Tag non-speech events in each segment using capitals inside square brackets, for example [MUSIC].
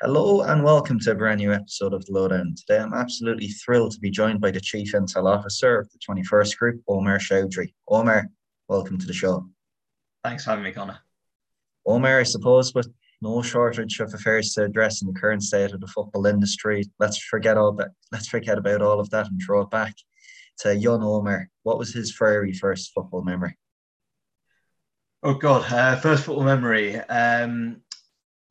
Hello and welcome to a brand new episode of The Lowdown. Today I'm absolutely thrilled to be joined by the Chief Intel Officer of the 21st Group, Omar Chaudhuri. Omar, welcome to the show. Thanks for having me, Connor. Omar, I suppose with no shortage of affairs to address in the current state of the football industry, let's forget all that let's forget about all of that and throw it back to young Omar. What was his very first football memory? Oh God, uh, first football memory. Um,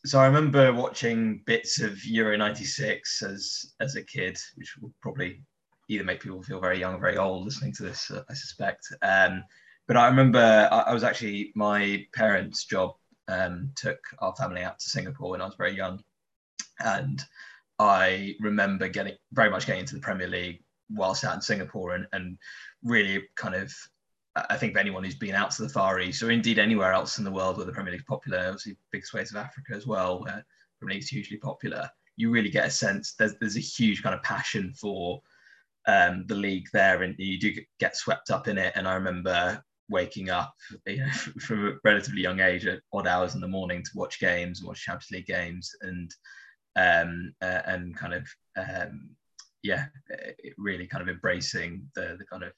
so I remember watching bits of Euro '96 as as a kid, which will probably either make people feel very young or very old listening to this, I suspect. Um, but I remember I, I, was actually my parents' job um, took our family out to Singapore when I was very young, and I remember getting very much getting into the Premier League whilst out in Singapore and, and really kind of I think for anyone who's been out to the Far East or indeed anywhere else in the world where the Premier League is popular, obviously big swathes of Africa as well, where Premier League is hugely popular, you really get a sense there's, there's a huge kind of passion for um, the league there and you do get swept up in it. And I remember waking up you know, [LAUGHS] from a relatively young age at odd hours in the morning to watch games watch Champions League games and um, uh, and kind of um, yeah, really kind of embracing the the kind of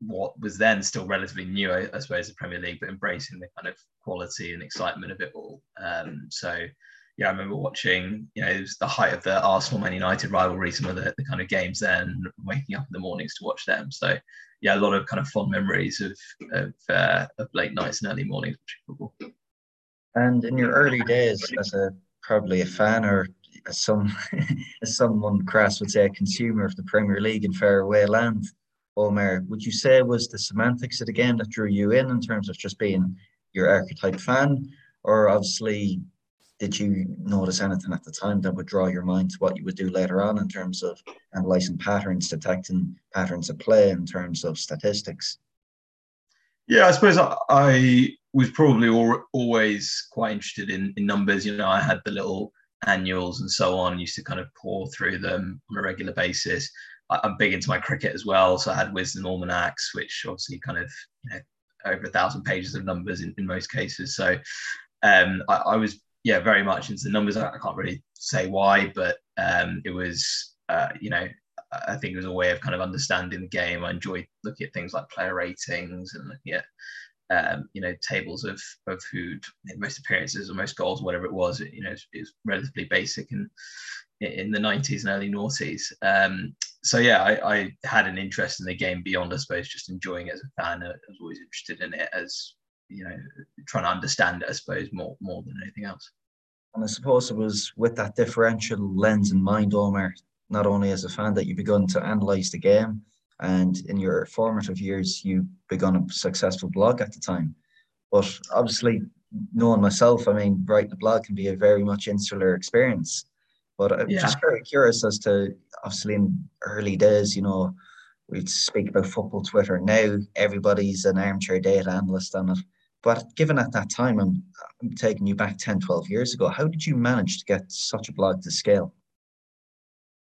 what was then still relatively new, I, I, suppose, the Premier League, but embracing the kind of quality and excitement of it all. Um, so, yeah, I remember watching, you know, it was the height of the Arsenal Man United rivalry, some of the, the kind of games then, waking up in the mornings to watch them. So, yeah, a lot of kind of fond memories of of, uh, of late nights and early mornings watching football. And in your early days as a probably a fan or as some [LAUGHS] as someone crass would say a consumer of the Premier League in faraway land, Omar, would you say was the semantics of the game that drew you in in terms of just being your archetype fan? Or obviously, did you notice anything at the time that would draw your mind to what you would do later on in terms of analyzing patterns, detecting patterns of play in terms of statistics? Yeah, I suppose I, I was probably al- always quite interested in, in numbers. You know, I had the little annuals and so on, used to kind of pour through them on a regular basis. I'm big into my cricket as well. So I had Wisden Almanacs, which obviously kind of you know, over a thousand pages of numbers in, in most cases. So um, I, I, was yeah very much into the numbers. I, can't really say why, but um, it was uh, you know I think it was a way of kind of understanding the game. I enjoyed looking at things like player ratings and looking at um, you know tables of of who most appearances or most goals, whatever it was. You know, it's, it's relatively basic and in the 90s and early noughties. Um, so yeah, I, I, had an interest in the game beyond, I suppose, just enjoying it as a fan. I was always interested in it as you know, trying to understand it, I suppose, more more than anything else. And I suppose it was with that differential lens in mind, Omar, not only as a fan that you begun to analyze the game, and in your formative years, you begun a successful blog at the time. But obviously, knowing myself, I mean, writing a blog can be a very much insular experience. But I'm yeah. just very curious as to obviously in early days, you know, we'd speak about football Twitter. Now everybody's an armchair data analyst on it. But given at that time, I'm, I'm taking you back 10, 12 years ago, how did you manage to get such a blog to scale?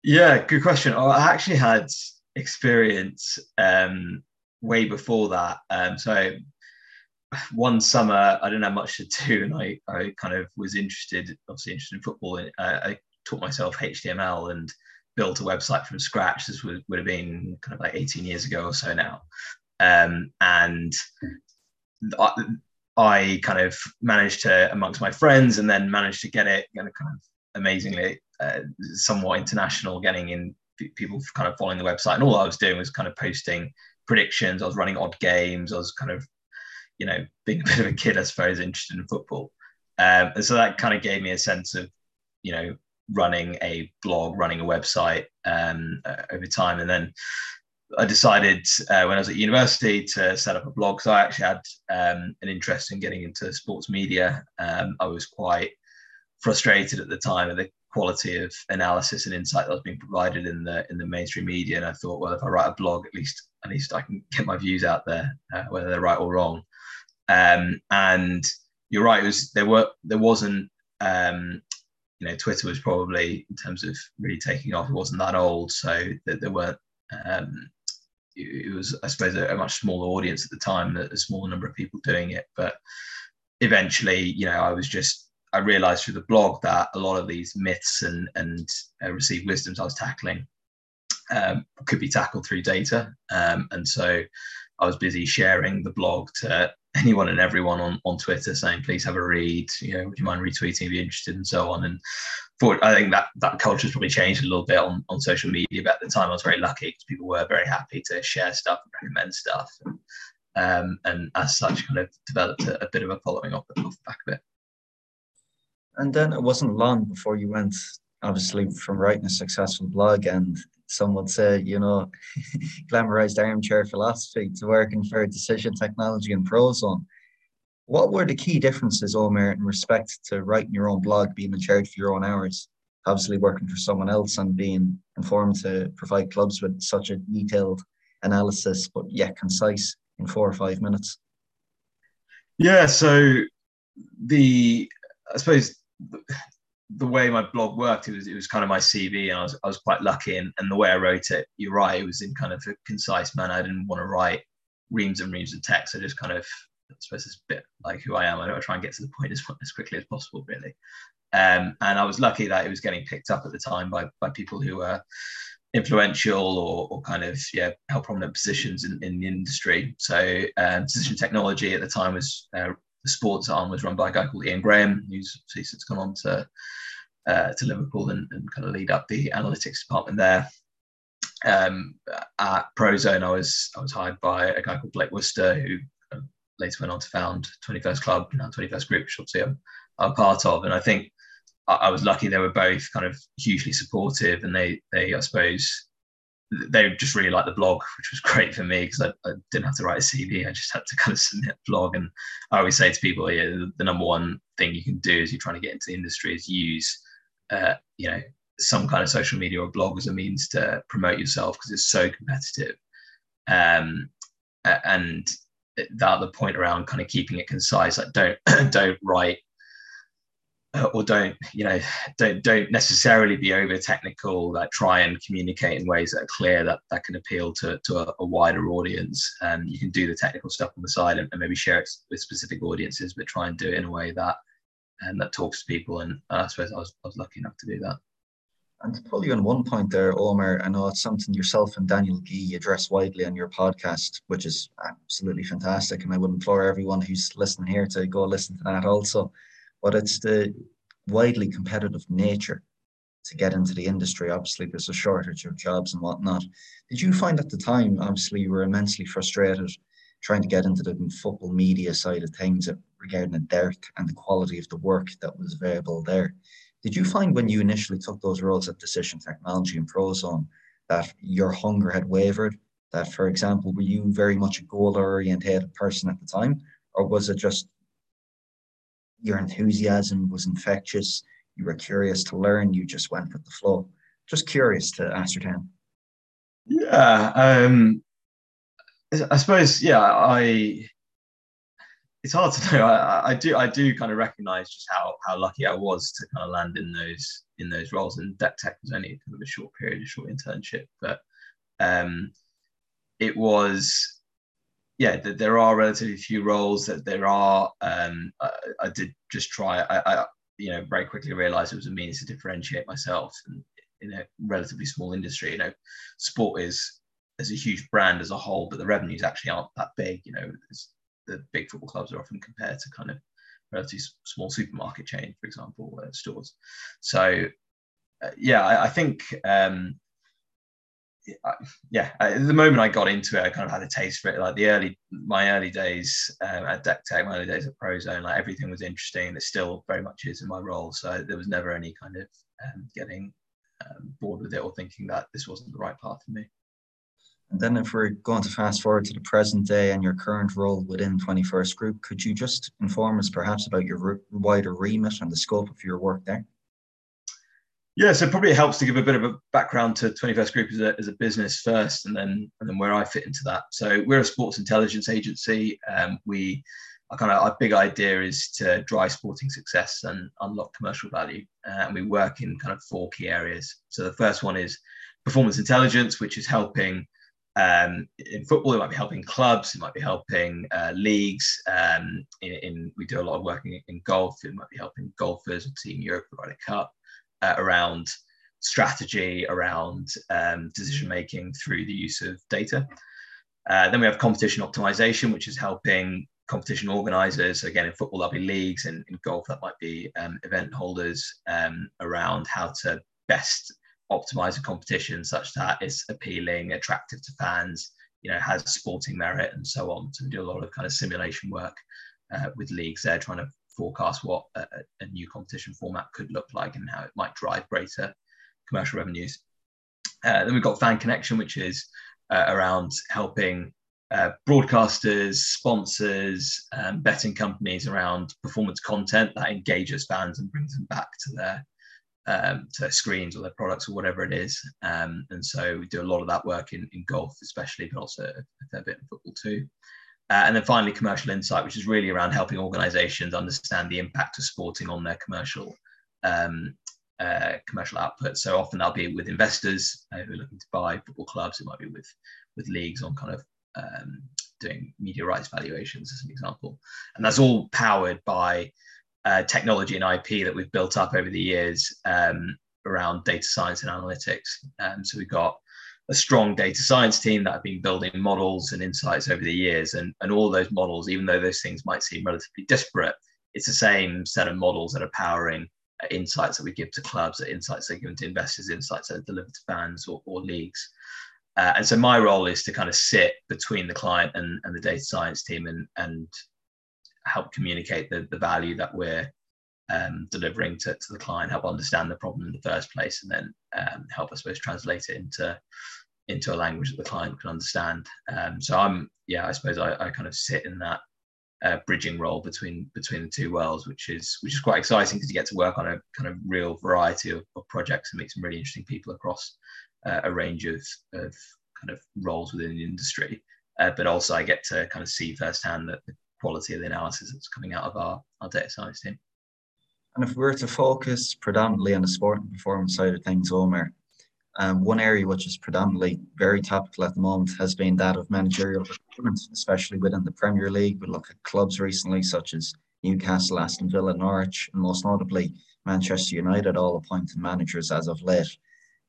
Yeah, good question. I actually had experience um, way before that. Um, so one summer, I didn't have much to do, and I, I kind of was interested, obviously interested in football. And I, I taught myself HTML and built a website from scratch. This would, would have been kind of like 18 years ago or so now. Um, and I, I, kind of managed to, amongst my friends, and then managed to get it you know, kind of amazingly, uh, somewhat international, getting in people kind of following the website. And all I was doing was kind of posting predictions. I was running odd games. I was kind of, you know, being a bit of a kid, I suppose, interested in football. Um, and so that kind of gave me a sense of, you know, running a blog, running a website um, uh, over time. And then I decided uh, when I was at university to set up a blog. So I actually had um, an interest in getting into sports media. Um, I was quite frustrated at the time of the quality of analysis and insight that was being provided in the in the mainstream media. And I thought, well, if I write a blog, at least at least I can get my views out there, uh, whether they're right or wrong. Um, and you're right, was there were there wasn't um, you know, Twitter was probably in terms of really taking off, it wasn't that old, so that there weren't. Um, it was, I suppose, a, much smaller audience at the time, a, smaller number of people doing it. But eventually, you know, I was just I realized through the blog that a lot of these myths and and uh, received wisdoms I was tackling um, could be tackled through data, um, and so I was busy sharing the blog to anyone and everyone on, on Twitter saying, please have a read, you know, would you mind retweeting if you're interested and so on. And for, I think that that culture has probably changed a little bit on, on social media, but at the time I was very lucky because people were very happy to share stuff and recommend stuff. And, um, and as such, kind of developed a, a bit of a following off off the back of it. And then it wasn't long before you went, obviously, from writing a successful blog and some would say, you know, [LAUGHS] glamorized armchair philosophy to working for decision technology and Prozone. What were the key differences, Omar, in respect to writing your own blog, being in charge for your own hours, obviously working for someone else and being informed to provide clubs with such a detailed analysis, but yet concise in four or five minutes? Yeah, so the I suppose the way my blog worked, it was it was kind of my CV, and I was I was quite lucky. And, and the way I wrote it, you're right, it was in kind of a concise manner. I didn't want to write reams and reams of text. I just kind of I suppose it's a bit like who I am. I don't try and get to the point as, as quickly as possible, really. Um, and I was lucky that it was getting picked up at the time by by people who were influential or, or kind of yeah held prominent positions in, in the industry. So um, decision technology at the time was uh, the sports arm was run by a guy called Ian Graham, who's since gone on to uh, to Liverpool and, and, kind of lead up the analytics department there. Um, at Prozone, I was I was hired by a guy called Blake Wooster, who later went on to found 21st Club, now 21st Group, which obviously I'm, I'm part of. And I think I, I was lucky they were both kind of hugely supportive, and they they I suppose they just really liked the blog, which was [LAUGHS] great for me because I, I, didn't have to write a CV. I just had to kind of [LAUGHS] submit a blog. And I always say to people, yeah, the, the number one thing you can do as you're trying to get into the industry is use, uh, you know, some kind of social media or blog as a means to promote yourself because it's so competitive. Um, and that other point around kind of keeping it concise, like don't [CLEARS THROAT] don't write [LAUGHS] or don't you know don't don't necessarily be over technical like try and communicate in ways that are clear that that can appeal to, to a, a wider audience. And you can do the technical stuff on the side and, and, maybe share it with specific audiences but try and do it in a way that and that talks to people. And i suppose I was, I was lucky enough to do that. And to pull you on one point there, Omar, I know it's something yourself and Daniel Geey address widely on your podcast, which is absolutely fantastic. And I would implore everyone who's listening here to go listen to that also but it's the widely competitive nature to get into the industry. Obviously, there's a shortage of jobs and whatnot. Did you find at the time, obviously, you were immensely frustrated trying to get into the football media side of things regarding the dearth and the quality of the work that was available there? Did you find when you initially took those roles at Decision Technology and Prozone that your hunger had wavered? That, for example, were you very much a goal oriented person at the time, or was it just your enthusiasm was infectious. You were curious to learn. You just went with the flow. Just curious to ascertain. Yeah, um, I suppose. Yeah, I. It's hard to [LAUGHS] know. I, I do. I do kind of recognize just how how lucky I was to kind of land in those in those roles. And Dectech was only kind of a short period, a short internship, but um, it was yeah, there are relatively few roles that there are. Um, I, I, did just try. I, I, you know, very quickly realised it was a means to differentiate myself and in a relatively small industry. You know, sport is as a huge brand as a whole, but the revenues actually aren't that big. You know, the big football clubs are often compared to kind of relatively small supermarket chain, for example, uh, stores. So, uh, yeah, I, I think um, yeah, the moment I got into it, I kind of had a taste for it. Like the early, my early days um, at Dectech, my early days at Prozone, like everything was interesting. It still very much is in my role. So there was never any kind of um, getting um, bored with it or thinking that this wasn't the right path for me. And then, if we're going to fast forward to the present day and your current role within 21st Group, could you just inform us perhaps about your wider remit and the scope of your work there? Yeah, so probably it helps to give a bit of a background to 21st Group as a, as a business first, and then and then where I fit into that. So we're a sports intelligence agency. Um, we our kind of our big idea is to drive sporting success and unlock commercial value, uh, and we work in kind of four key areas. So the first one is performance intelligence, which is helping Um, in football, it might be helping clubs, it might be helping uh, leagues. Um, in, in, we do a lot of work in, golf. It might be helping golfers, or Team Europe, Ryder Cup, uh, around strategy, around um, decision making through the use of data. Uh, then we have competition optimization, which is helping competition organizers. Again, in football, that'll be leagues, and in golf, that might be um, event holders um, around how to best optimize a competition such that it's appealing, attractive to fans, you know, has sporting merit, and so on. So we do a lot of kind of simulation work uh, with leagues there, trying to forecast what a, a, new competition format could look like and how it might drive greater commercial revenues. Uh, then we've got Fan Connection, which is uh, around helping uh, broadcasters, sponsors, um, betting companies around performance content that engages fans and brings them back to their um, to their screens or their products or whatever it is. Um, and so we do a lot of that work in, in golf, especially, but also a fair bit in football too. Uh, and then finally, commercial insight, which is really around helping organizations understand the impact of sporting on their commercial um, uh, commercial output. So often that'll be with investors uh, who are looking to buy football clubs. It might be with with leagues on kind of um, doing media rights valuations, as an example. And that's all powered by uh, technology and IP that we've built up over the years um, around data science and analytics. Um, so we've got a strong data science team that have been building models and insights over the years. And, and all those models, even though those things might seem relatively disparate, it's the same set of models that are powering insights that we give to clubs, insights that are given to investors, insights that are delivered to fans or, or leagues. Uh, and so my role is to kind of sit between the client and, and the data science team and, and help communicate the, the value that we're um, delivering to, to the client, help understand the problem in the first place, and then um, help, I suppose, translate it into into a language that the client can understand. Um, so I'm, yeah, I suppose I, I kind of sit in that uh, bridging role between between the two worlds, which is which is quite exciting because you get to work on a kind of real variety of, of projects and meet some really interesting people across uh, a range of of kind of roles within the industry. Uh, but also, I get to kind of see firsthand that the quality of the analysis that's coming out of our, our data science team. And if we were to focus predominantly on the sport and performance side of things, Omar, um, one area which is predominantly very topical at the moment has been that of managerial recruitment, especially within the Premier League. We look at clubs recently, such as Newcastle, Aston Villa, Norwich, and most notably Manchester United, all appointed managers as of late.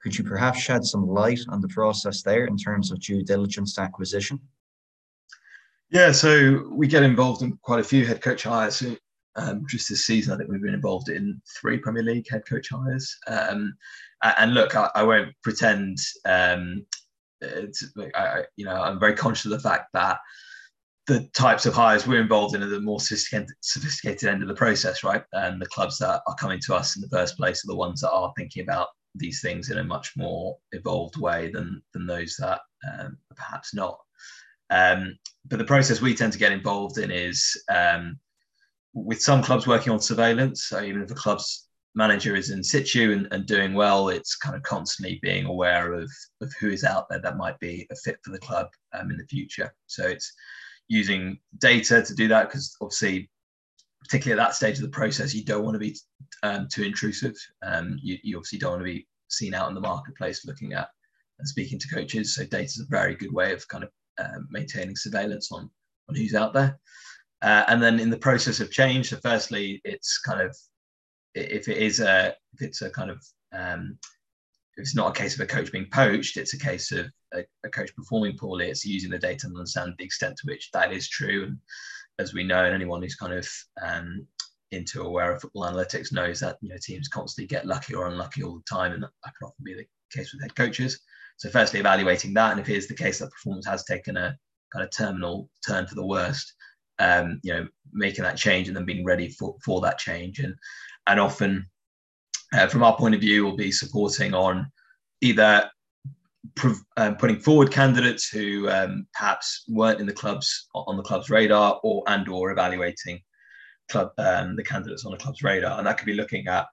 Could you perhaps shed some light on the process there in terms of due diligence acquisition? Yeah, so we get involved in quite a few head coach hires. Um, just this season, I think we've been involved in three Premier League head coach hires. Um, and look, I, I won't pretend. Um, I, you know, I'm very conscious of the fact that the types of hires we're involved in are the more sophisticated, sophisticated end of the process, right? And the clubs that are coming to us in the first place are the ones that are thinking about these things in a much more evolved way than than those that um, perhaps not. Um, but the process we tend to get involved in is um, with some clubs working on surveillance. So even if the club's manager is in situ and, and doing well, it's kind of constantly being aware of, of who is out there that might be a fit for the club um, in the future. So it's using data to do that because obviously, particularly at that stage of the process, you don't want to be um, too intrusive. Um, you, you obviously don't want to be seen out in the marketplace looking at and speaking to coaches. So data is a very good way of kind of uh, maintaining surveillance on on who's out there. Uh, and then in the process of change, so firstly, it's kind of if it is a if it's a kind of um, it's not a case of a coach being poached, it's a case of a, a, coach performing poorly. It's using the data and understand the extent to which that is true. And as we know, and anyone who's kind of um, into aware of football analytics knows that you know teams constantly get lucky or unlucky all the time, and that, that can often be the case with head coaches. So firstly, evaluating that, and if it is the case that performance has taken a kind of terminal turn for the worst, um, you know, making that change and then being ready for, for that change. And and often, uh, from our point of view, we'll be supporting on either um, putting forward candidates who um, perhaps weren't in the clubs on the club's radar, or and or evaluating club um, the candidates on the club's radar, and that could be looking at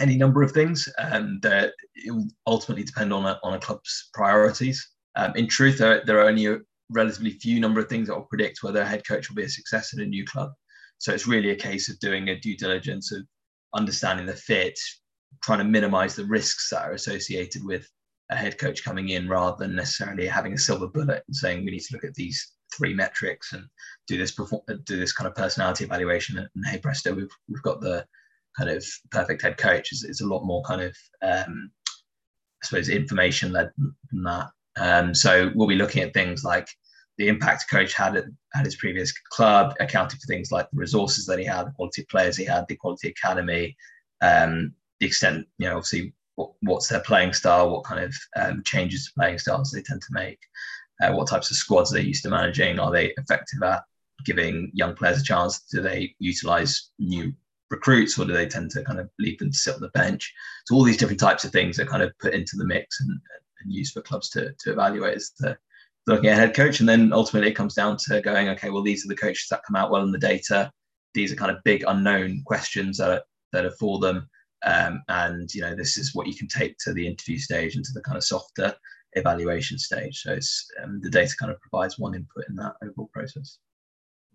any number of things, and uh, it will ultimately depend on a, on a club's priorities. Um, in truth, there, there, are only a relatively few number of things that will predict whether a head coach will be a success in a new club. So it's really a case of doing a due diligence of understanding the fit, trying to minimize the risks that are associated with a head coach coming in rather than necessarily having a silver bullet and saying we need to look at these three metrics and do this perform- do this kind of personality evaluation. And hey presto we've we've got the kind of perfect head coach. It's, it's a lot more kind of um, I suppose information led than that. Um, so we'll be looking at things like the impact coach had at, at his previous club, accounting for things like the resources that he had, the quality players he had, the quality academy, um, the extent, you know, obviously what, what's their playing style, what kind of um, changes to playing styles they tend to make, uh, what types of squads they're used to managing, are they effective at giving young players a chance? Do they utilize new recruits or do they tend to kind of leave them to sit on the bench? So all these different types of things are kind of put into the mix and, and used for clubs to, to evaluate as the looking at head coach. And then ultimately it comes down to going, okay, well, these are the coaches that come out well in the data. These are kind of big unknown questions that are, that are for them. Um, and, you know, this is what you can take to the interview stage and to the kind of softer evaluation stage. So it's um, the data kind of provides one input in that overall process.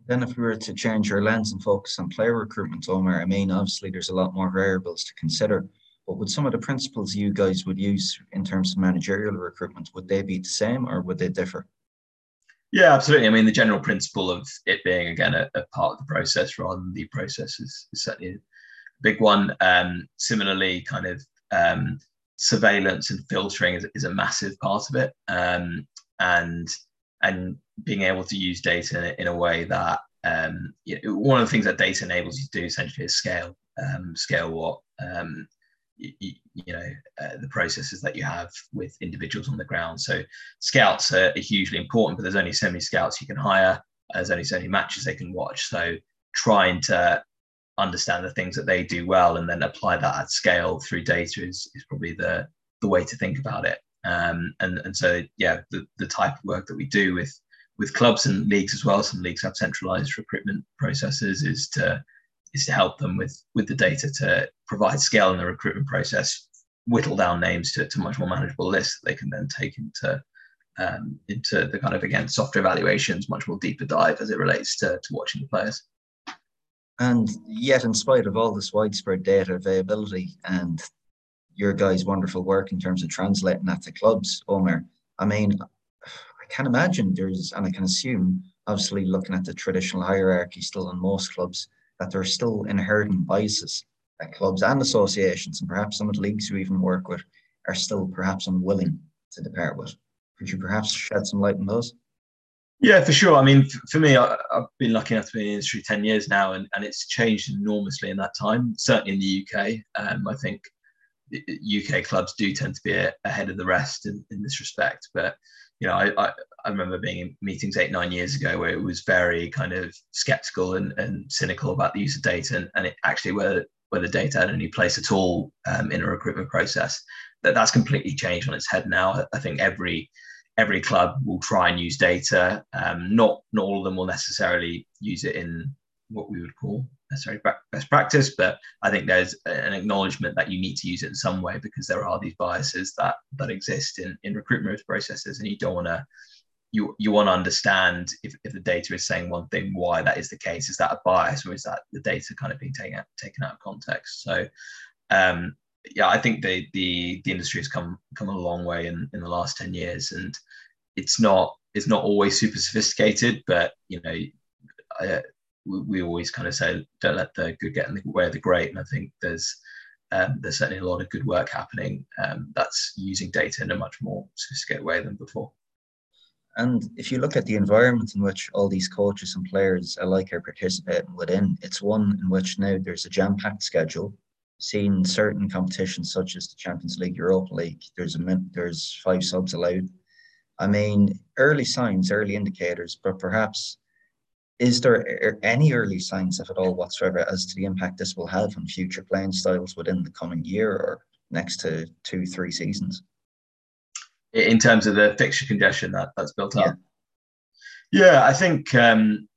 Then, if we were to change our lens and focus on player recruitment, Omar, I mean, obviously there's a lot more variables to consider. But would some of the principles you guys would use in terms of managerial recruitment, would they be the same or would they differ? Yeah, absolutely. I mean, the general principle of it being again a, a part of the process rather than the process is, is certainly a big one. Um, similarly, kind of um, surveillance and filtering is, is, a massive part of it, um, and and being able to use data in a, in a way that um, you know, one of the things that data enables you to do essentially is scale um, scale what um, you, you know uh, the processes that you have with individuals on the ground. So scouts are, hugely important, but there's only so many scouts you can hire. There's only so many matches they can watch. So trying to understand the things that they do well and then apply that at scale through data is, is probably the the way to think about it. Um, and and so yeah, the, the type of work that we do with with clubs and leagues as well. Some leagues have centralized recruitment processes. Is to is to help them with with the data to provide scale in the recruitment process, whittle down names to, to much more manageable lists that they can then take into um, into the kind of again softer evaluations, much more deeper dive as it relates to, to watching the players. And yet, in spite of all this widespread data availability and your guys' wonderful work in terms of translating that to clubs, Omar, I mean, I can imagine there's, and I can assume, obviously looking at the traditional hierarchy still in most clubs, that there are still inherent biases that clubs and associations, and perhaps some of the leagues you even work with are still perhaps unwilling to depart with. Could you perhaps shed some light on those? Yeah, for sure. I mean, for me, I, have been lucky enough to be in the industry 10 years now, and, and it's changed enormously in that time, certainly in the UK. Um, I think UK clubs do tend to be ahead of the rest in, in this respect. But you know, I, I, I, remember being in meetings eight, nine years ago where it was very kind of skeptical and, and cynical about the use of data and, and it actually where, where the data had any place at all um, in a recruitment process. That that's completely changed on its head now. I think every every club will try and use data. Um, not not all of them will necessarily use it in what we would call necessarily best practice, but I think there's an acknowledgement that you need to use it in some way because there are these biases that that exist in in recruitment processes, and you don't want to you you want to understand if, if the data is saying one thing, why that is the case. Is that a bias or is that the data kind of being taken out, taken out of context? So um, yeah, I think the the the industry has come come a long way in in the last ten years, and it's not it's not always super sophisticated, but you know. I, we, we always kind of say don't let the good get in the way of the great and i think there's um, there's certainly a lot of good work happening um, that's using data in a much more sophisticated way than before and if you look at the environment in which all these coaches and players alike are participating within, it's one in which now there's a jam-packed schedule. Seeing certain competitions such as the Champions League, Europa League, there's a there's five subs allowed. I mean, early signs, early indicators, but perhaps is there any early signs, if at all whatsoever, as to the impact this will have on future playing styles within the coming year or next to two, three seasons? In terms of the fixture congestion that that's built up. Yeah, yeah I think um,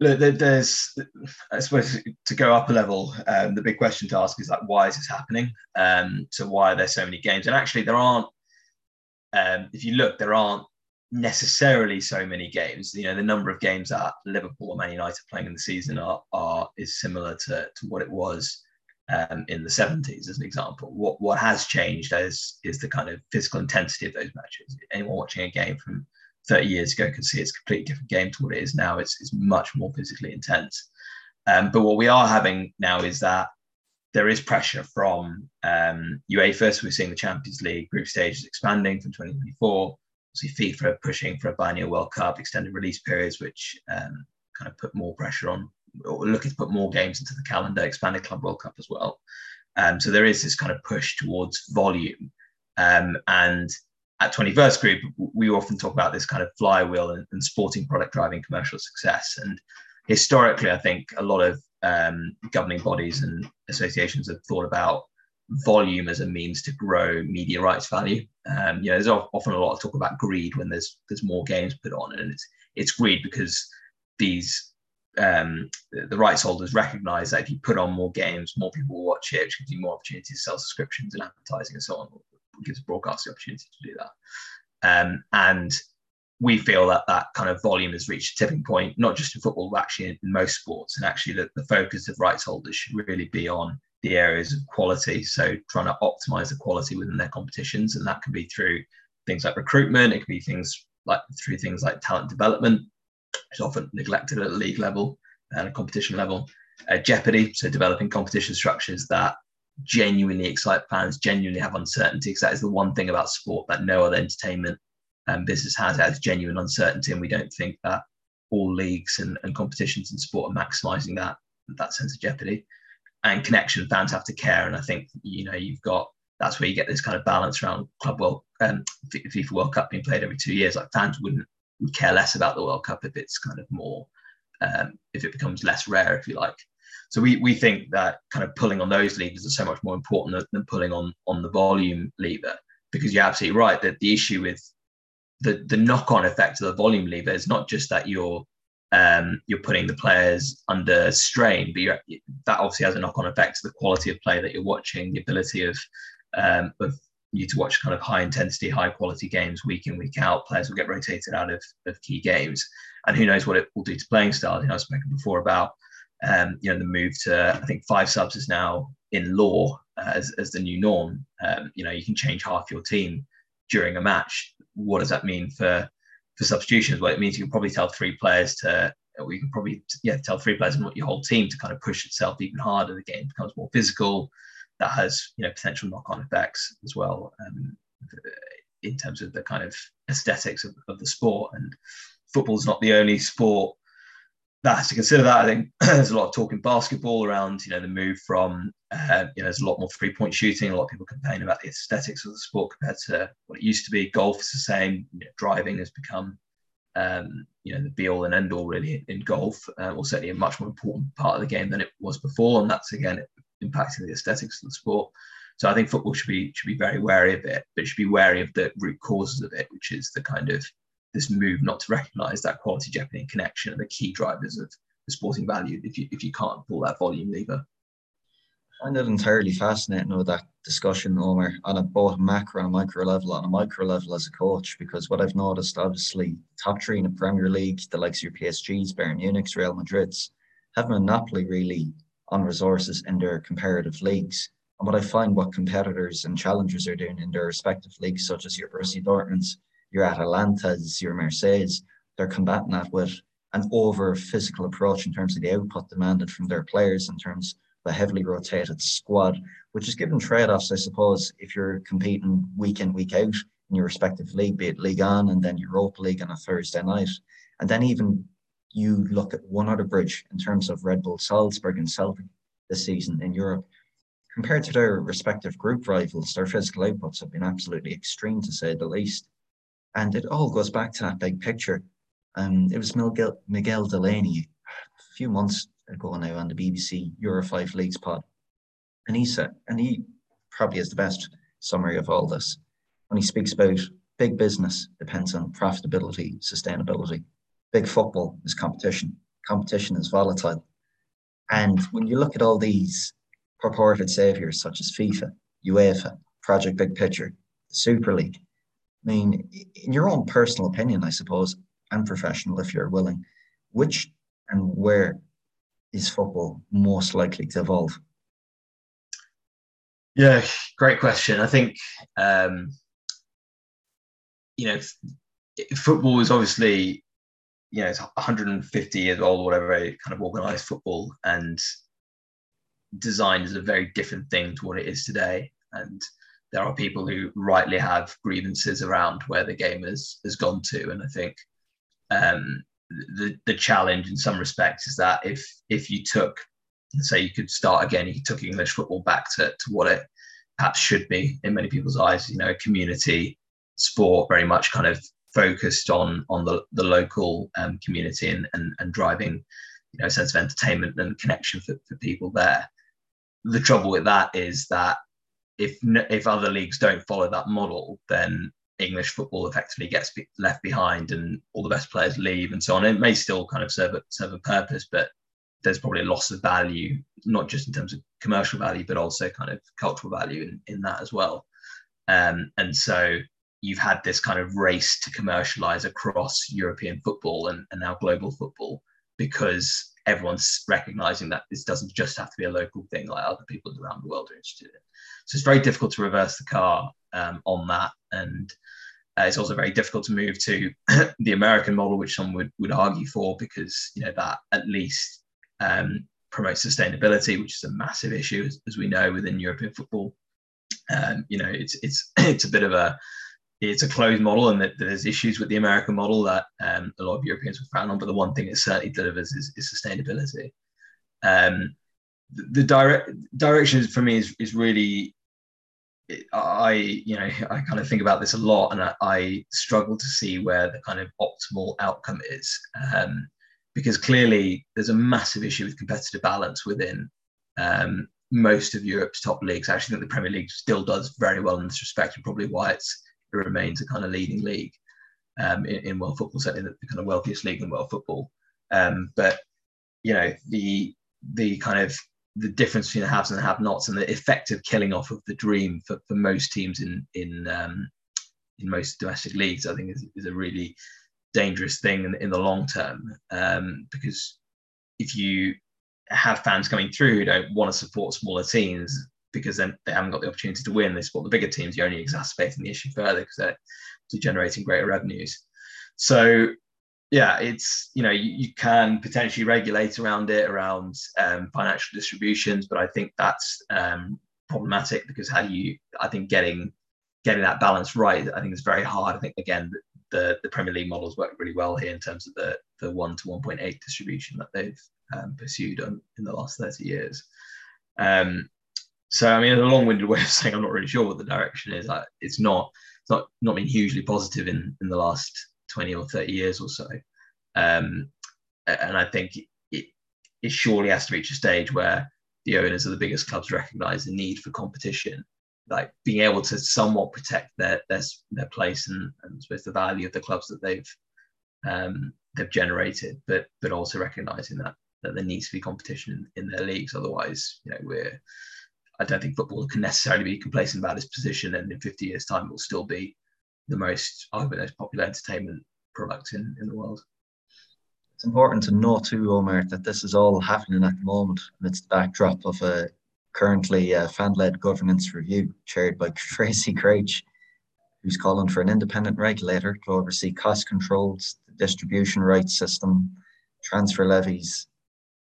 look, there's, I suppose, to go up a level, um, the big question to ask is like, why is this happening? Um, so why are there so many games? And actually, there aren't. Um, if you look, there aren't necessarily so many games. You know, the number of games that Liverpool and Man United are playing in the season are, are is similar to, to what it was um, in the 70s, as an example. What what has changed is is the kind of physical intensity of those matches. Anyone watching a game from 30 years ago can see it's a completely different game to what it is now. It's, it's much more physically intense. Um, but what we are having now is that there is pressure from um, UEFA. So we're seeing the Champions League group stages expanding from 2024. See FIFA pushing for a biennial World Cup, extended release periods, which um, kind of put more pressure on, looking to put more games into the calendar, expanded Club World Cup as well. Um, so there is this kind of push towards volume. Um, and at 21st Group, we often talk about this kind of flywheel and, and sporting product driving commercial success. And historically, I think a lot of um, governing bodies and associations have thought about volume as a means to grow media rights value. Um, you know, there's often a lot of talk about greed when there's there's more games put on, and it's it's greed because these um, the, rights holders recognize that if you put on more games, more people will watch it, which gives you more opportunity to sell subscriptions and advertising and so on. Gives broadcast the opportunity to do that. Um, and we feel that that kind of volume has reached a tipping point, not just in football, but actually in, most sports. And actually, the, the focus of rights holders should really be on the areas of quality. So, trying to optimize the quality within their competitions. And that can be through things like recruitment, it can be things like through things like talent development, is often neglected at league level and competition level. Uh, jeopardy, so developing competition structures that genuinely excite fans, genuinely have uncertainty, because that is the one thing about sport that no other entertainment um, business has has genuine uncertainty, and we don't think that all leagues and, and competitions in sport are maximising that that sense of jeopardy and connection. Fans have to care, and I think you know you've got that's where you get this kind of balance around Club World um, FIFA World Cup being played every two years. Like fans wouldn't would care less about the World Cup if it's kind of more um, if it becomes less rare, if you like. So we, we think that kind of pulling on those levers is so much more important than pulling on on the volume lever because you're absolutely right that the issue with the the knock on effect of the volume lever is not just that you're um, you're putting the players under strain, but that obviously has a knock on effect to the quality of play that you're watching, the ability of um, of you need to watch kind of high intensity, high quality games week in, week out. Players will get rotated out of, of key games. And who knows what it will do to playing styles. You know, I've spoken before about um, you know the move to I think five subs is now in law uh, as, as the new norm. Um, you know, you can change half your team during a match what does that mean for for substitutions? Well, it means you can probably tell three players to, you can probably yeah tell three players and what your whole team to kind of push itself even harder. The game becomes more physical. That has you know potential knock-on effects as well um, in terms of the kind of aesthetics of, of the sport. And football's not the only sport that has to consider that. I think [CLEARS THROAT] there's a lot of talk in basketball around, you know, the move from, uh, you know, there's a lot more three point shooting. A lot of people complain about the aesthetics of the sport compared to what it used to be. Golf is the same. You know, driving has become, um, you know, the be all and end all really in golf, uh, or certainly a much more important part of the game than it was before. And that's again impacting the aesthetics of the sport. So I think football should be should be very wary of it, but should be wary of the root causes of it, which is the kind of this move not to recognise that quality and connection are the key drivers of the sporting value if you if you can't pull that volume lever. I find it entirely fascinating though that discussion, Omar, on a both macro and micro level, on a micro level as a coach, because what I've noticed, obviously, top three in the Premier League, the likes of your PSGs, Bayern Munich's, Real Madrid's, have monopoly really on resources in their comparative leagues. And what I find what competitors and challengers are doing in their respective leagues, such as your Borussia Dortmund's, your Atalantas, your Marseilles, they're combating that with an over physical approach in terms of the output demanded from their players in terms of a heavily rotated squad, which is given trade offs, I suppose, if you're competing week in, week out in your respective league, be it Ligue 1 and then Europa League on a Thursday night. And then even you look at one other bridge in terms of Red Bull Salzburg and Celtic this season in Europe. Compared to their respective group rivals, their physical outputs have been absolutely extreme to say the least. And it all goes back to that big picture. Um, it was Miguel, Miguel Delaney a few months ago now on the BBC Euro 5 Leagues pod. And he said, and he probably has the best summary of all this when he speaks about big business depends on profitability, sustainability. Big football is competition. Competition is volatile. And when you look at all these purported saviors such as FIFA, UEFA, Project Big Picture, Super League, I mean, in your own personal opinion, I suppose, and professional, if you're willing, which and where is football most likely to evolve? Yeah, great question. I think um, you know football is obviously you know it's 150 years old, whatever, kind of organized football, and designed is a very different thing to what it is today. And there are people who rightly have grievances around where the game has has gone to, and I think um, the the challenge in some respects is that if if you took say you could start again, you took English football back to, to what it perhaps should be in many people's eyes, you know, a community sport very much kind of focused on on the, the local um, community and, and, and driving, you know, a sense of entertainment and connection for, for people there. The trouble with that is that if if other leagues don't follow that model, then English football effectively gets left behind and all the best players leave and so on. It may still kind of serve a, serve a purpose, but there's probably a loss of value, not just in terms of commercial value, but also kind of cultural value in, in that as well. Um, and so you've had this kind of race to commercialize across European football and, and now global football because everyone's recognizing that this doesn't just have to be a local thing like other people around the world are interested in. So it's very difficult to reverse the car um, on that. And uh, it's also very difficult to move to [CLEARS THROAT] the American model, which some would, would argue for, because you know that at least um, promote sustainability, which is a massive issue, as, as we know within European football. Um, you know, it's it's [CLEARS THROAT] it's a bit of a it's a closed model, and that there's issues with the American model that um, a lot of Europeans would frown on. But the one thing it certainly delivers is, is sustainability. Um, the, direct direction for me is is really I, you know, I kind of think about this a lot, and I, I, struggle to see where the kind of optimal outcome is. Um, because clearly there's a massive issue with competitive balance within um, most of Europe's top leagues. I actually think the Premier League still does very well in this respect, and probably why it's, it remains a kind of leading league um, in, in, world football, certainly the, kind of wealthiest league in world football. Um, but you know the the kind of the difference between the haves and the have-nots, and the effective killing off of the dream for, for most teams in in um, in most domestic leagues, I think is, is a really dangerous thing in, in the long term um, because if you have fans coming through who don't want to support smaller teams because then they haven't got the opportunity to win, they support the bigger teams, you're only exacerbating the issue further because they're, generating greater revenues. So yeah, it's you know you, you, can potentially regulate around it around um, financial distributions, but I think that's um, problematic because how do you? I think getting getting that balance right, I think is very hard. I think again the, the Premier League models work really well here in terms of the, the 1 to 1.8 distribution that they've um, pursued on, in the last 30 years. Um, so, I mean, a long-winded way of saying I'm not really sure what the direction is. I, it's not it's not not been hugely positive in in the last 20 or 30 years or so. Um, and I think it, it surely has to reach a stage where the owners of the biggest clubs recognize the need for competition like being able to somewhat protect their their, their place and, and suppose the value of the clubs that they've um, they've generated, but but also recognizing that that there needs to be competition in, in their leagues. Otherwise, you know, we're I don't think football can necessarily be complacent about its position, and in 50 years' time, it will still be the most, arguably, most popular entertainment product in, in the world. It's important to know too, Omar, that this is all happening at the moment, it's the backdrop of a currently a fan-led governance review chaired by [LAUGHS] Tracey Crouch, who's calling for an independent regulator to oversee cost controls, the distribution rights system, transfer levies.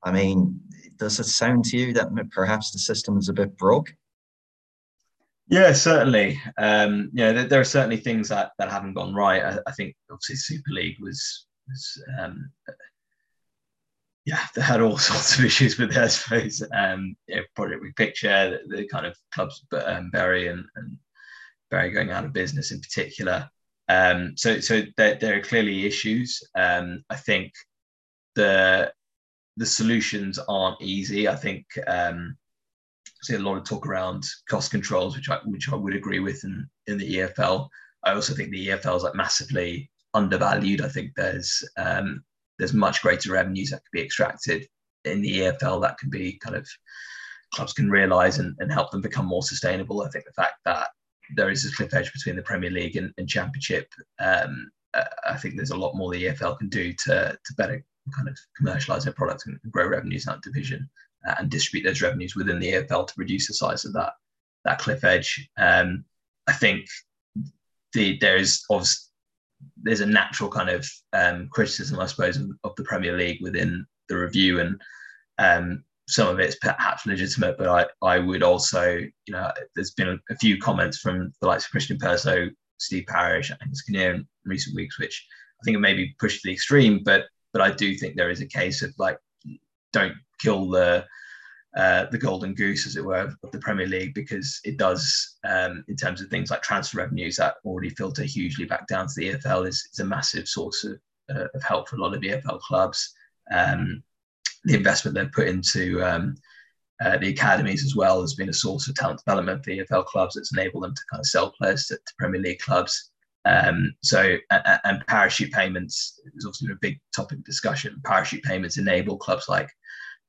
I mean, does it sound to you that perhaps the system is a bit broke? Yeah, certainly. Um, know, there, there, are certainly things that, that haven't gone right. I, I think obviously Super League was was um, yeah, they had all [LAUGHS] sorts of issues with it, I. Um, yeah, Project Picture, the, the kind of clubs, um, Bury and, and Bury going out of business in particular. Um, so, so there, there, are clearly issues. Um, I think the the solutions aren't easy. I think um, I see a lot of talk around cost controls, which I which I would agree with in, in the EFL. I also think the EFL is like massively undervalued. I think there's um, there's much greater revenues that could be extracted in the EFL that can be kind of clubs can realise and, and help them become more sustainable. I think the fact that there is a cliff edge between the Premier League and, and Championship, um, I think there's a lot more the EFL can do to to better kind of commercialise their products and grow revenues in that division uh, and distribute those revenues within the EFL to reduce the size of that that cliff edge. Um, I think the there is obviously there's a natural kind of um, criticism, I suppose, of, of, the Premier League within the review, and um, some of it's perhaps legitimate. But I, I would also, you know, there's been a, few comments from the likes of Christian Purslow, Steve Parish, and Kinnear in recent weeks, which I think are maybe pushed to the extreme. But but I do think there is a case of like, don't kill the uh, the golden goose, as it were, of the Premier League because it does, um, in terms of things like transfer revenues that already filter hugely back down to the EFL, is, is a massive source of, uh, of help for a lot of EFL clubs. Um, the investment they've put into um, uh, the academies as well has been a source of talent development for EFL clubs that's enabled them to kind of sell players to, to Premier League clubs. Um, so, and, and parachute payments is also a big topic of discussion. Parachute payments enable clubs like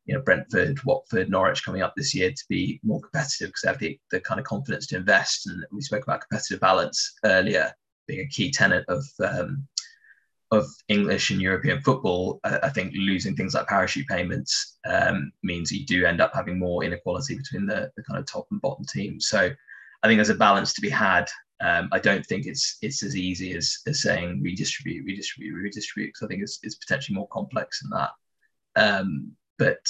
you know Brentford, Watford, Norwich coming up this year to be more competitive because they have the, the kind of confidence to invest. And we spoke about competitive balance earlier being a key tenet of um, of English and European football. I, think losing things like parachute payments um, means you do end up having more inequality between the, the kind of top and bottom teams. So I think there's a balance to be had. Um, I don't think it's it's as easy as, as saying redistribute, redistribute, redistribute, because I think it's, it's potentially more complex than that. Um, but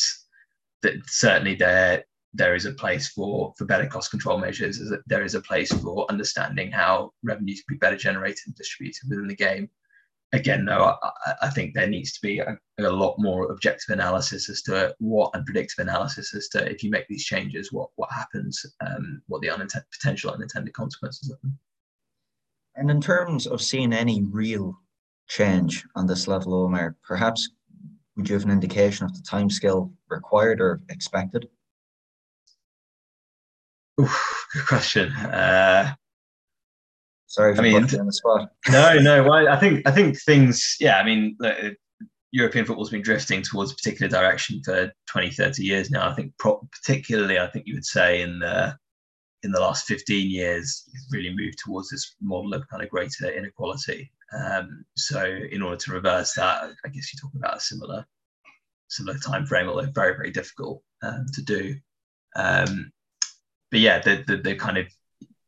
that certainly there there is a place for for better cost control measures. There is a place for understanding how revenues can be better generated and distributed within the game. Again, though, I, I think there needs to be a, a, lot more objective analysis as to what and predictive analysis as to if you make these changes, what what happens, um, what the unintended potential unintended consequences of them. And in terms of seeing any real change on this level, Omar, perhaps would you have an indication of the timescale required or expected? Oof, good question. Uh, Sorry, I mean, on the spot. [LAUGHS] no, no. Well, I think I think things. Yeah, I mean, uh, European football's been drifting towards a particular direction for 20, 30 years now. I think, pro- particularly, I think you would say in the in the last 15 years, really moved towards this model of kind of greater inequality. Um, so in order to reverse that, I guess you're talking about a similar similar time frame, although very very difficult um, to do. Um, but yeah, the, the, the kind of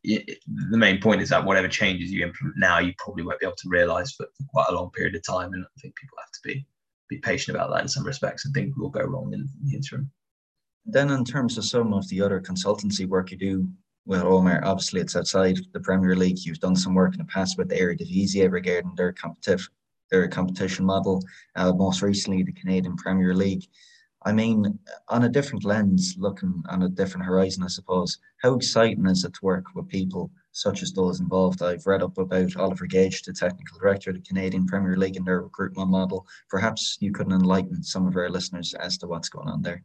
the main point is that whatever changes you implement now, you probably won't be able to realise for, for, quite a long period of time, and I think people have to be be patient about that in some respects, and things will go wrong in, the interim. Then, in terms of some of the other consultancy work you do well, Omar, obviously it's outside the Premier League. You've done some work in the past with the Eredivisie regarding their competitive their competition model. Uh, most recently, the Canadian Premier League. I mean, on a different lens, looking on a different horizon, I suppose. How exciting is it to work with people such as those involved? I've read up about Oliver Gage, the technical director of the Canadian Premier League, and their recruitment model. Perhaps you could enlighten some of our listeners as to what's going on there.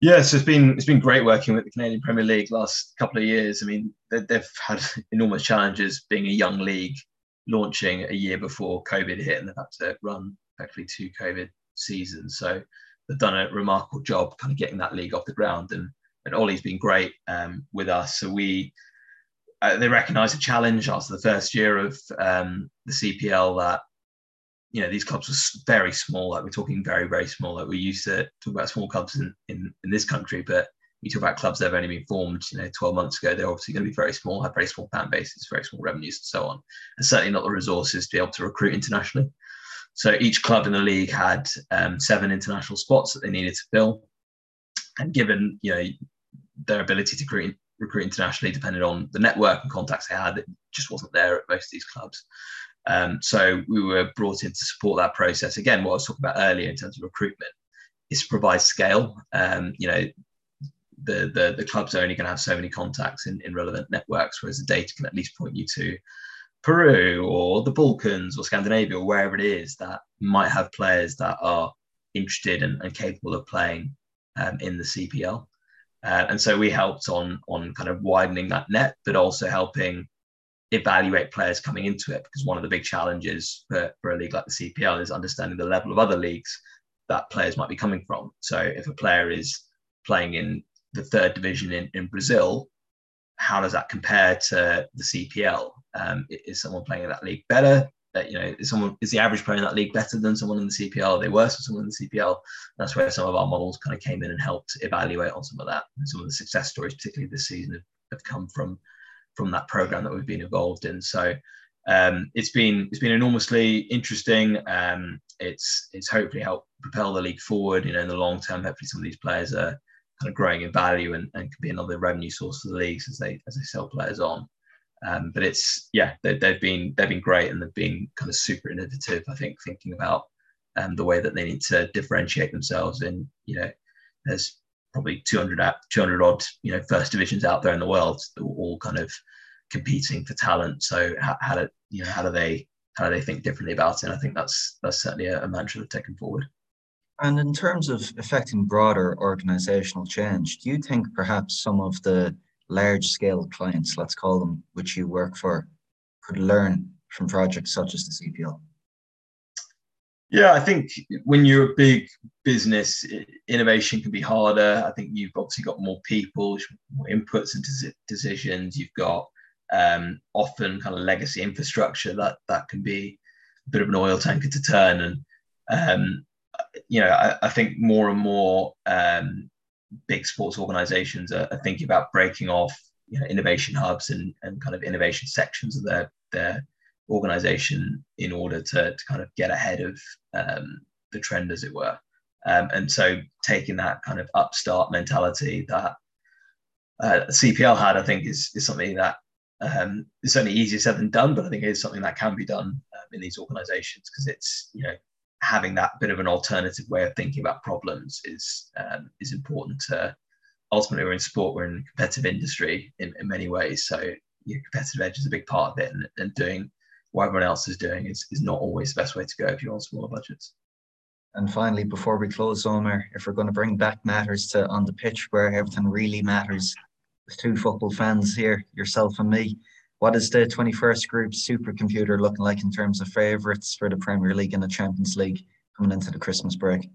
Yes, it's been it's been great working with the Canadian Premier League last couple of years. I mean, they've had [LAUGHS] enormous challenges being a young league, launching a year before COVID hit, and they've had to run effectively two COVID seasons. So they've done a remarkable job, kind of getting that league off the ground. And and Ollie's been great um, with us. So we uh, they recognise a challenge after the first year of um, the CPL that you know these clubs were very small like we're talking very very small like we used to talk about small clubs in, in, in this country but you talk about clubs that have only been formed you know 12 months ago they're obviously going to be very small have very small fan bases very small revenues and so on and certainly not the resources to be able to recruit internationally so each club in the league had um, seven international spots that they needed to fill and given you know their ability to recruit, recruit internationally depended on the network and contacts they had it just wasn't there at most of these clubs um, so we were brought in to support that process. Again, what I was talking about earlier in terms of recruitment is to provide scale. Um, you know, the, the, the clubs are only going to have so many contacts in, in relevant networks, whereas the data can at least point you to Peru or the Balkans or Scandinavia or wherever it is that might have players that are interested and, and capable of playing um, in the CPL. Uh, and so we helped on on kind of widening that net, but also helping evaluate players coming into it because one of the big challenges for, for a league like the CPL is understanding the level of other leagues that players might be coming from. So if a player is playing in the third division in, in Brazil, how does that compare to the CPL? Um, is someone playing in that league better you know is someone is the average player in that league better than someone in the CPL? Are they worse than someone in the CPL? That's where some of our models kind of came in and helped evaluate on some of that. And some of the success stories, particularly this season, have, have come from from that program that we've been involved in. So um, it's been it's been enormously interesting. Um, it's it's hopefully helped propel the league forward. You know, in the long term, hopefully some of these players are kind of growing in value and, and can be another revenue source for the leagues as they as they sell players on. Um, but it's yeah, they, have been they've been great and they've been kind of super innovative. I think thinking about um, the way that they need to differentiate themselves. In you know, there's probably 200 200 odd you know first divisions out there in the world, that were all kind of competing for talent. So how, how do you know how do they how do they think differently about it? And I think that's that's certainly a, a mantra they've taken forward. And in terms of affecting broader organizational change, do you think perhaps some of the large scale clients, let's call them, which you work for, could learn from projects such as the CPL? Yeah, I think when you're a big business, innovation can be harder. I think you've obviously got more people, more inputs into decisions. You've got um, often kind of legacy infrastructure that that can be a bit of an oil tanker to turn. And um, you know, I, I, think more and more um, big sports organizations are, are, thinking about breaking off you know, innovation hubs and, and kind of innovation sections of their their organization in order to, to kind of get ahead of um, the trend, as it were. Um, and so taking that kind of upstart mentality that uh, CPL had, I think, is, is something that um, it's certainly easier said than done, but I think it is something that can be done um, in these organizations because it's, you know, having that bit of an alternative way of thinking about problems is um, is important to ultimately we're in sport we're in a competitive industry in, in many ways. So your competitive edge is a big part of it and, and doing what everyone else is doing is, is not always the best way to go if you're on smaller budgets. And finally before we close Omar if we're going to bring back matters to on the pitch where everything really matters with two football fans here yourself and me what is the 21st group supercomputer looking like in terms of favourites for the Premier League and the Champions League coming into the Christmas break?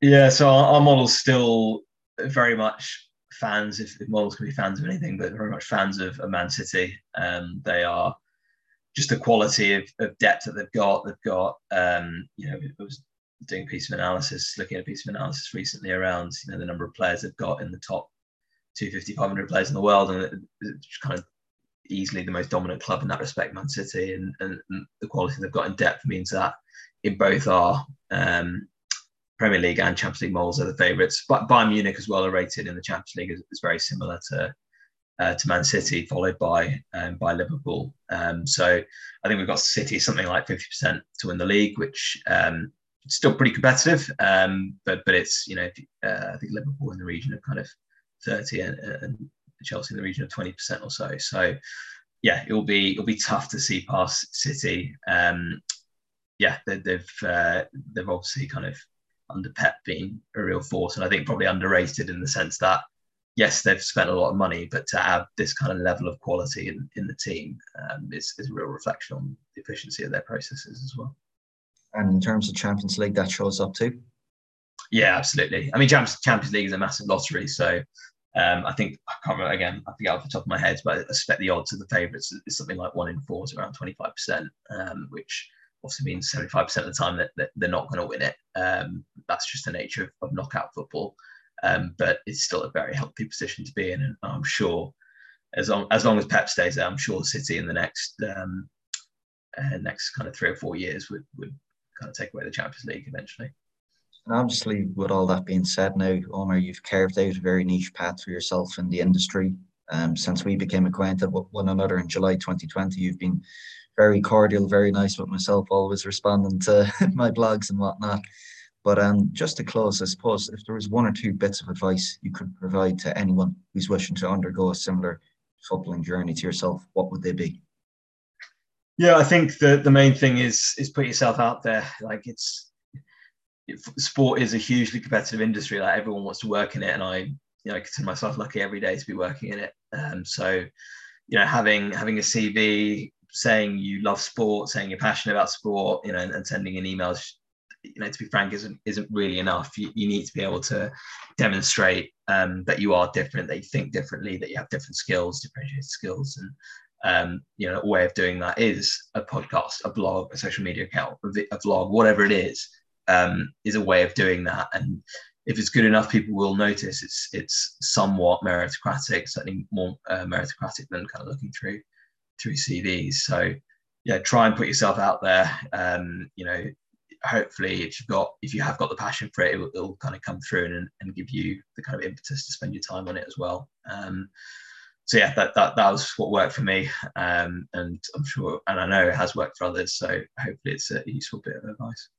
Yeah, so our, our model's still very much fans, if, if, models can be fans of anything, but very much fans of, of Man City. Um, they are just the quality of, of, depth that they've got. They've got, um, you know, I was doing a piece of analysis, looking at a piece of analysis recently around, you know, the number of players they've got in the top 250, 500 players in the world, and it, it kind of easily the most dominant club in that respect, Man City, and, and, and the quality they've got in depth means that in both our um, Premier League and Champions League moles are the favourites. But Bayern Munich as well are rated in the Champions League is, is very similar to uh, to Man City, followed by um, by Liverpool. Um, so I think we've got City something like fifty percent to win the league, which um, still pretty competitive. Um, but but it's you know uh, I think Liverpool in the region of kind of thirty and, and Chelsea in the region of 20% or so. So yeah, it'll be it'll be tough to see past City. Um, yeah, they, have uh, they've obviously kind of under Pep been a real force, and I think probably underrated in the sense that yes, they've spent a lot of money, but to have this kind of level of quality in, in the team um, is, is a real reflection on the efficiency of their processes as well. And in terms of Champions League, that shows up too. Yeah, absolutely. I mean, Champions League is a massive lottery, so um, I think I can't remember again. I forget off the top of my head, but I expect the odds of the favourites is something like one in four is around twenty five percent, um, which obviously means seventy five percent of the time that, that they're not going to win it. Um, that's just the nature of, of knockout football, um, but it's still a very healthy position to be in, and I'm sure as long as long as Pep stays there, I'm sure City in the next um, uh, next kind of three or four years would would kind of take away the Champions League eventually. And obviously, with all that being said now, Omar, you've carved out a very niche path for yourself in the industry. Um, since we became acquainted with one another in July 2020, you've been very cordial, very nice with myself, always responding to [LAUGHS] my blogs and whatnot. But um, just to close, I suppose if there was one or two bits of advice you could provide to anyone who's wishing to undergo a similar footballing journey to yourself, what would they be? Yeah, I think the the main thing is is put yourself out there. Like it's sport is a hugely competitive industry. Like everyone wants to work in it, and I, you know, I consider myself lucky every day to be working in it. Um, so, you know, having having a CV saying you love sport, saying you're passionate about sport, you know, and, and sending in emails, you know, to be frank, isn't isn't really enough. You, you need to be able to demonstrate um, that you are different, that you think differently, that you have different skills, differentiated skills, and um, you know, a way of doing that is a podcast, a blog, a social media account, a vlog, whatever it is, um, is a way of doing that. And if it's good enough, people will notice it's it's somewhat meritocratic, certainly more uh, meritocratic than kind of looking through through CVs. So yeah, try and put yourself out there. Um, you know, hopefully, if you've got if you have got the passion for it, it will, it will kind of come through and, and give you the kind of impetus to spend your time on it as well. Um, so yeah, that, that that was what worked for me, um, and I'm sure, and I know it has worked for others. So hopefully, it's a useful bit of advice.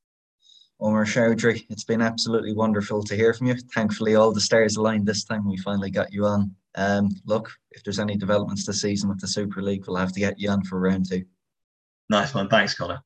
Omar Chaudhuri, it's been absolutely wonderful to hear from you. Thankfully, all the stars aligned this time. We finally got you on. Um, look, if there's any developments this season with the Super League, we'll have to get you on for round two. Nice one. Thanks, Connor.